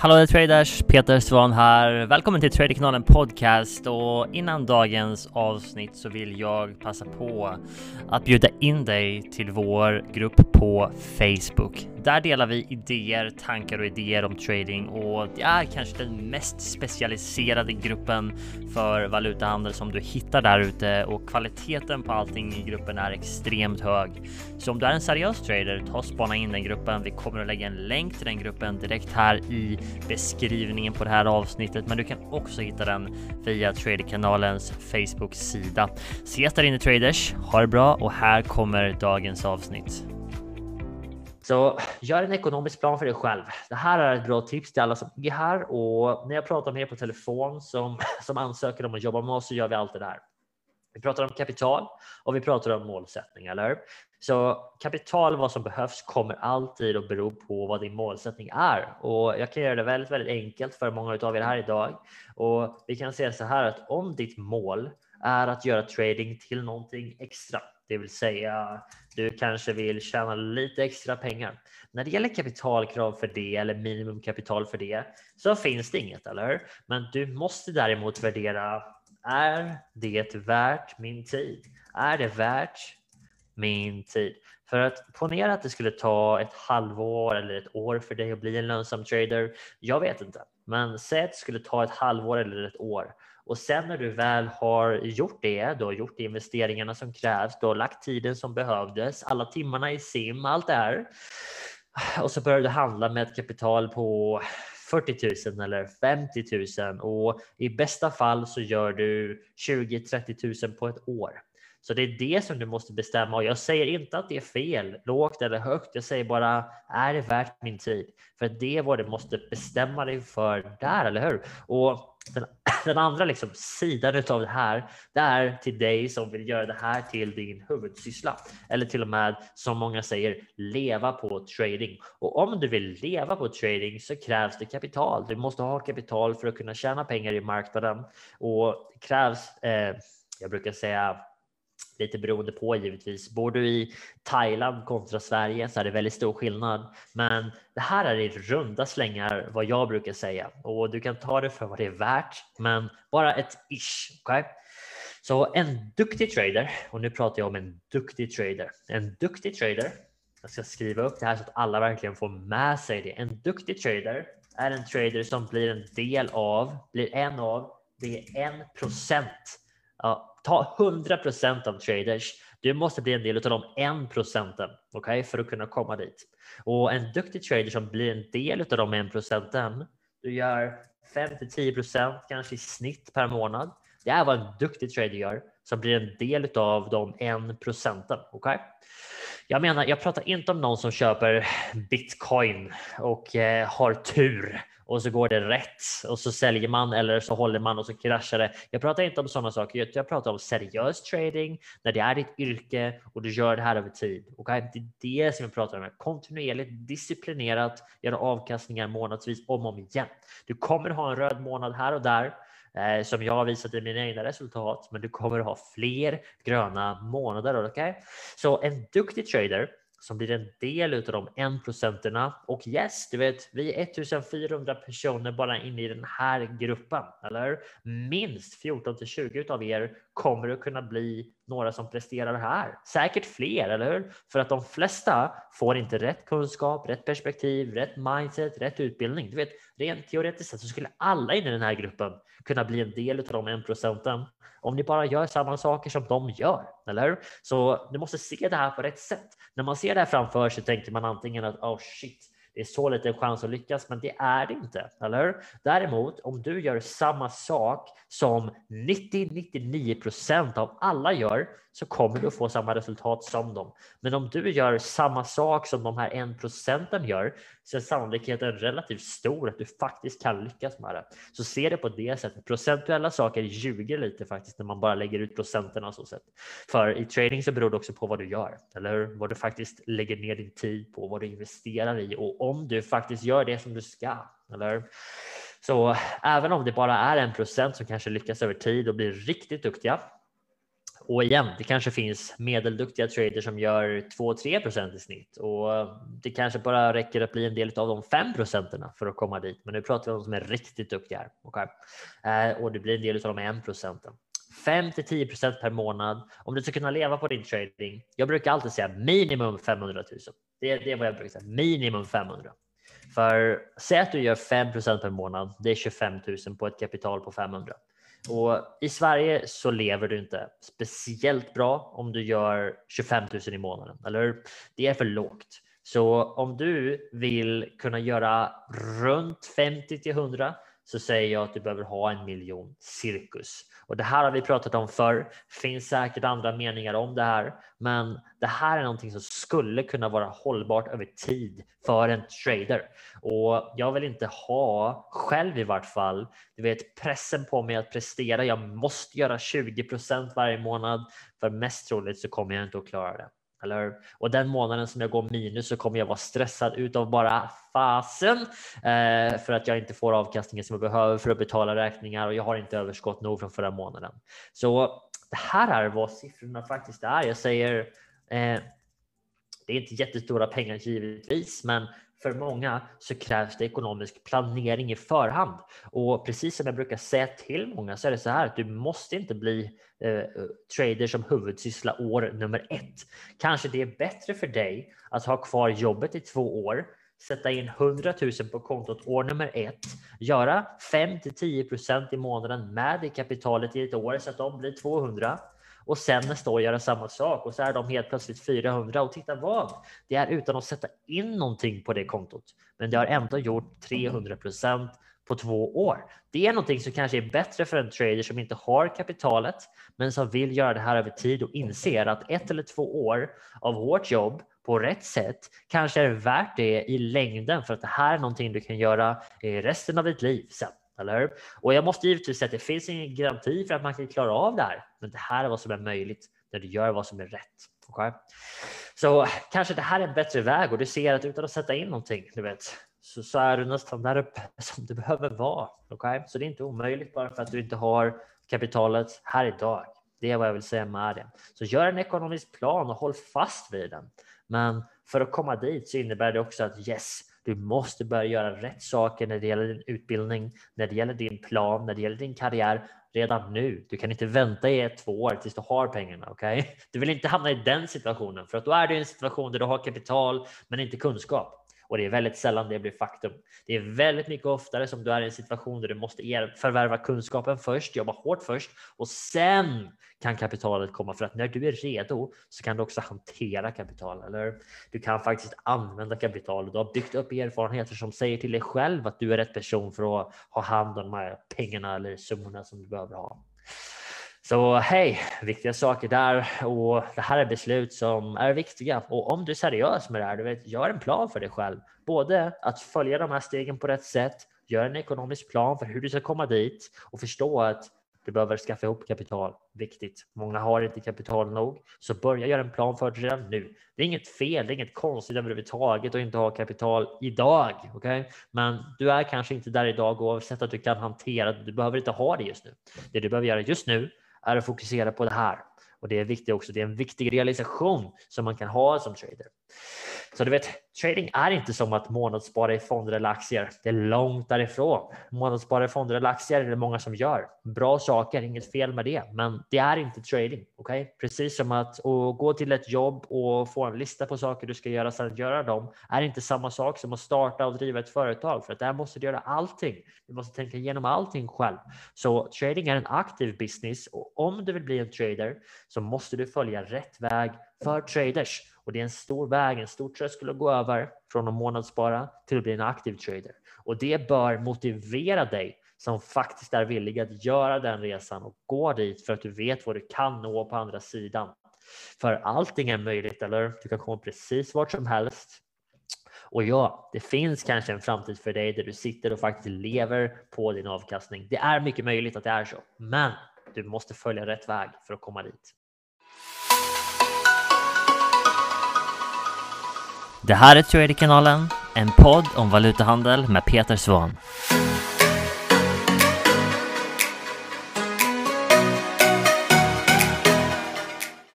Hallå traders! Peter Svan här. Välkommen till Traderkanalen Podcast och innan dagens avsnitt så vill jag passa på att bjuda in dig till vår grupp på Facebook. Där delar vi idéer, tankar och idéer om trading och det är kanske den mest specialiserade gruppen för valutahandel som du hittar där ute och kvaliteten på allting i gruppen är extremt hög. Så om du är en seriös trader, ta och spana in den gruppen. Vi kommer att lägga en länk till den gruppen direkt här i beskrivningen på det här avsnittet, men du kan också hitta den via Traderkanalens Facebook-sida. Ses där inne traders, ha det bra och här kommer dagens avsnitt. Så gör en ekonomisk plan för dig själv. Det här är ett bra tips till alla som är här och när jag pratar med er på telefon som, som ansöker om att jobba med oss så gör vi allt det där. Vi pratar om kapital och vi pratar om målsättning, eller hur? Så kapital, vad som behövs, kommer alltid att bero på vad din målsättning är. Och jag kan göra det väldigt, väldigt enkelt för många av er här idag. Och vi kan säga så här att om ditt mål är att göra trading till någonting extra, det vill säga du kanske vill tjäna lite extra pengar. När det gäller kapitalkrav för det eller minimumkapital för det så finns det inget, eller hur? Men du måste däremot värdera är det värt min tid? Är det värt min tid? För att ponera att det skulle ta ett halvår eller ett år för dig att bli en lönsam trader. Jag vet inte, men säg att det skulle ta ett halvår eller ett år och sen när du väl har gjort det, du har gjort investeringarna som krävs, du har lagt tiden som behövdes, alla timmarna i sim, allt det här. Och så börjar du handla med ett kapital på 40 000 eller 50 000 och i bästa fall så gör du 20 30 000 på ett år. Så det är det som du måste bestämma och jag säger inte att det är fel, lågt eller högt. Jag säger bara, är det värt min tid? För det är vad du måste bestämma dig för där, eller hur? Och den, den andra liksom sidan av det här, det är till dig som vill göra det här till din huvudsyssla eller till och med som många säger leva på trading. Och om du vill leva på trading så krävs det kapital. Du måste ha kapital för att kunna tjäna pengar i marknaden och det krävs. Eh, jag brukar säga lite beroende på givetvis. Bor du i Thailand kontra Sverige så är det väldigt stor skillnad. Men det här är i runda slängar vad jag brukar säga och du kan ta det för vad det är värt, men bara ett ish. Okay? Så en duktig trader, och nu pratar jag om en duktig trader. En duktig trader, jag ska skriva upp det här så att alla verkligen får med sig det. En duktig trader är en trader som blir en del av, blir en av, det är en procent ta 100 procent av traders. Du måste bli en del av de 1 procenten okay, för att kunna komma dit. Och en duktig trader som blir en del av de 1 procenten, du gör 5 till 10 procent kanske i snitt per månad. Det är vad en duktig trader gör som blir en del av de 1 procenten. Okay? Jag menar, jag pratar inte om någon som köper bitcoin och eh, har tur och så går det rätt och så säljer man eller så håller man och så kraschar det. Jag pratar inte om sådana saker. Jag pratar om seriös trading när det är ditt yrke och du gör det här över tid. Och Det är det som jag pratar om. Kontinuerligt, disciplinerat, göra avkastningar månadsvis om och om igen. Du kommer ha en röd månad här och där eh, som jag har visat i mina egna resultat, men du kommer ha fler gröna månader. Okay? Så en duktig trader som blir en del av de 1 procenterna. Och yes, du vet, vi är 1400 personer bara inne i den här gruppen, eller Minst 14 till 20 av er kommer det att kunna bli några som presterar här. Säkert fler, eller hur? För att de flesta får inte rätt kunskap, rätt perspektiv, rätt mindset, rätt utbildning. Du vet, rent teoretiskt sett så skulle alla in i den här gruppen kunna bli en del av de en procenten om ni bara gör samma saker som de gör, eller hur? Så du måste se det här på rätt sätt. När man ser det här framför sig tänker man antingen att oh shit, det är så liten chans att lyckas, men det är det inte, eller hur? Däremot om du gör samma sak som 90-99 av alla gör så kommer du att få samma resultat som dem. Men om du gör samma sak som de här 1 procenten gör så är sannolikheten relativt stor att du faktiskt kan lyckas med det. Så se det på det sättet. Procentuella saker ljuger lite faktiskt när man bara lägger ut procenterna så sätt. För i trading så beror det också på vad du gör, eller hur? Vad du faktiskt lägger ner din tid på, vad du investerar i och om du faktiskt gör det som du ska, eller hur? Så även om det bara är en procent som kanske lyckas över tid och blir riktigt duktiga och igen, det kanske finns medelduktiga traders som gör 2-3 procent i snitt och det kanske bara räcker att bli en del av de 5 procenterna för att komma dit. Men nu pratar vi om de som är riktigt duktiga här. Okay? Eh, och det blir en del av de 1 procenten. 5 till 10 procent per månad om du ska kunna leva på din trading. Jag brukar alltid säga minimum 500 000. Det är, det är vad jag brukar säga, minimum 500. För säg att du gör 5 per månad, det är 25 000 på ett kapital på 500. Och i Sverige så lever du inte speciellt bra om du gör 25 000 i månaden, eller Det är för lågt. Så om du vill kunna göra runt 50 till 100 så säger jag att du behöver ha en miljon cirkus. Och det här har vi pratat om förr. Finns säkert andra meningar om det här, men det här är någonting som skulle kunna vara hållbart över tid för en trader. Och jag vill inte ha själv i vart fall, du vet pressen på mig att prestera. Jag måste göra 20 procent varje månad för mest troligt så kommer jag inte att klara det. Eller, och den månaden som jag går minus så kommer jag vara stressad utav bara fasen eh, för att jag inte får avkastningen som jag behöver för att betala räkningar och jag har inte överskott nog från förra månaden. Så det här är vad siffrorna faktiskt är. Jag säger eh, det är inte jättestora pengar givetvis, men för många så krävs det ekonomisk planering i förhand. Och precis som jag brukar säga till många så är det så här att du måste inte bli eh, trader som huvudsyssla år nummer ett. Kanske det är bättre för dig att ha kvar jobbet i två år, sätta in 100 000 på kontot år nummer ett, göra 5 till 10 procent i månaden med det kapitalet i ett år så att de blir 200 och sen nästa år göra samma sak och så är de helt plötsligt 400 och titta vad? Det är utan att sätta in någonting på det kontot, men det har ändå gjort 300 procent på två år. Det är någonting som kanske är bättre för en trader som inte har kapitalet, men som vill göra det här över tid och inser att ett eller två år av hårt jobb på rätt sätt kanske är värt det i längden för att det här är någonting du kan göra resten av ditt liv sen. Eller hur? Och jag måste givetvis säga att det finns ingen garanti för att man kan klara av det här. Men det här är vad som är möjligt när du gör vad som är rätt. Okay? Så kanske det här är en bättre väg och du ser att utan att sätta in någonting, du vet, så, så är du nästan där uppe som du behöver vara. Okay? Så det är inte omöjligt bara för att du inte har kapitalet här idag. Det är vad jag vill säga med det. Så gör en ekonomisk plan och håll fast vid den. Men för att komma dit så innebär det också att yes, du måste börja göra rätt saker när det gäller din utbildning, när det gäller din plan, när det gäller din karriär redan nu. Du kan inte vänta i ett, två år tills du har pengarna. Okay? Du vill inte hamna i den situationen för att då är du i en situation där du har kapital men inte kunskap. Och det är väldigt sällan det blir faktum. Det är väldigt mycket oftare som du är i en situation där du måste förvärva kunskapen först, jobba hårt först och sen kan kapitalet komma för att när du är redo så kan du också hantera kapital eller du kan faktiskt använda kapital. Du har byggt upp erfarenheter som säger till dig själv att du är rätt person för att ha hand om de här pengarna eller summorna som du behöver ha. Så hej, viktiga saker där och det här är beslut som är viktiga. Och om du är seriös med det här, du vet, gör en plan för dig själv. Både att följa de här stegen på rätt sätt, gör en ekonomisk plan för hur du ska komma dit och förstå att du behöver skaffa ihop kapital. Viktigt. Många har inte kapital nog, så börja göra en plan för det redan nu. Det är inget fel, det är inget konstigt överhuvudtaget att inte ha kapital idag. Okay? Men du är kanske inte där idag oavsett att du kan hantera det. Du behöver inte ha det just nu. Det du behöver göra just nu är att fokusera på det här. Och det är viktigt också. Det är en viktig realisation som man kan ha som trader. Så du vet, trading är inte som att månadsspara i fonder eller aktier. Det är långt därifrån. Månadsspara i fonder eller aktier är det många som gör. Bra saker, inget fel med det, men det är inte trading. Okay? Precis som att gå till ett jobb och få en lista på saker du ska göra sedan göra dem är inte samma sak som att starta och driva ett företag för att där måste du göra allting. Du måste tänka igenom allting själv. Så trading är en aktiv business och om du vill bli en trader så måste du följa rätt väg för traders och det är en stor väg, en stor tröskel att gå över från att månadsspara till att bli en aktiv trader. Och det bör motivera dig som faktiskt är villig att göra den resan och gå dit för att du vet vad du kan nå på andra sidan. För allting är möjligt, eller Du kan komma precis vart som helst. Och ja, det finns kanske en framtid för dig där du sitter och faktiskt lever på din avkastning. Det är mycket möjligt att det är så, men du måste följa rätt väg för att komma dit. Det här är Traderkanalen, en podd om valutahandel med Peter Svahn.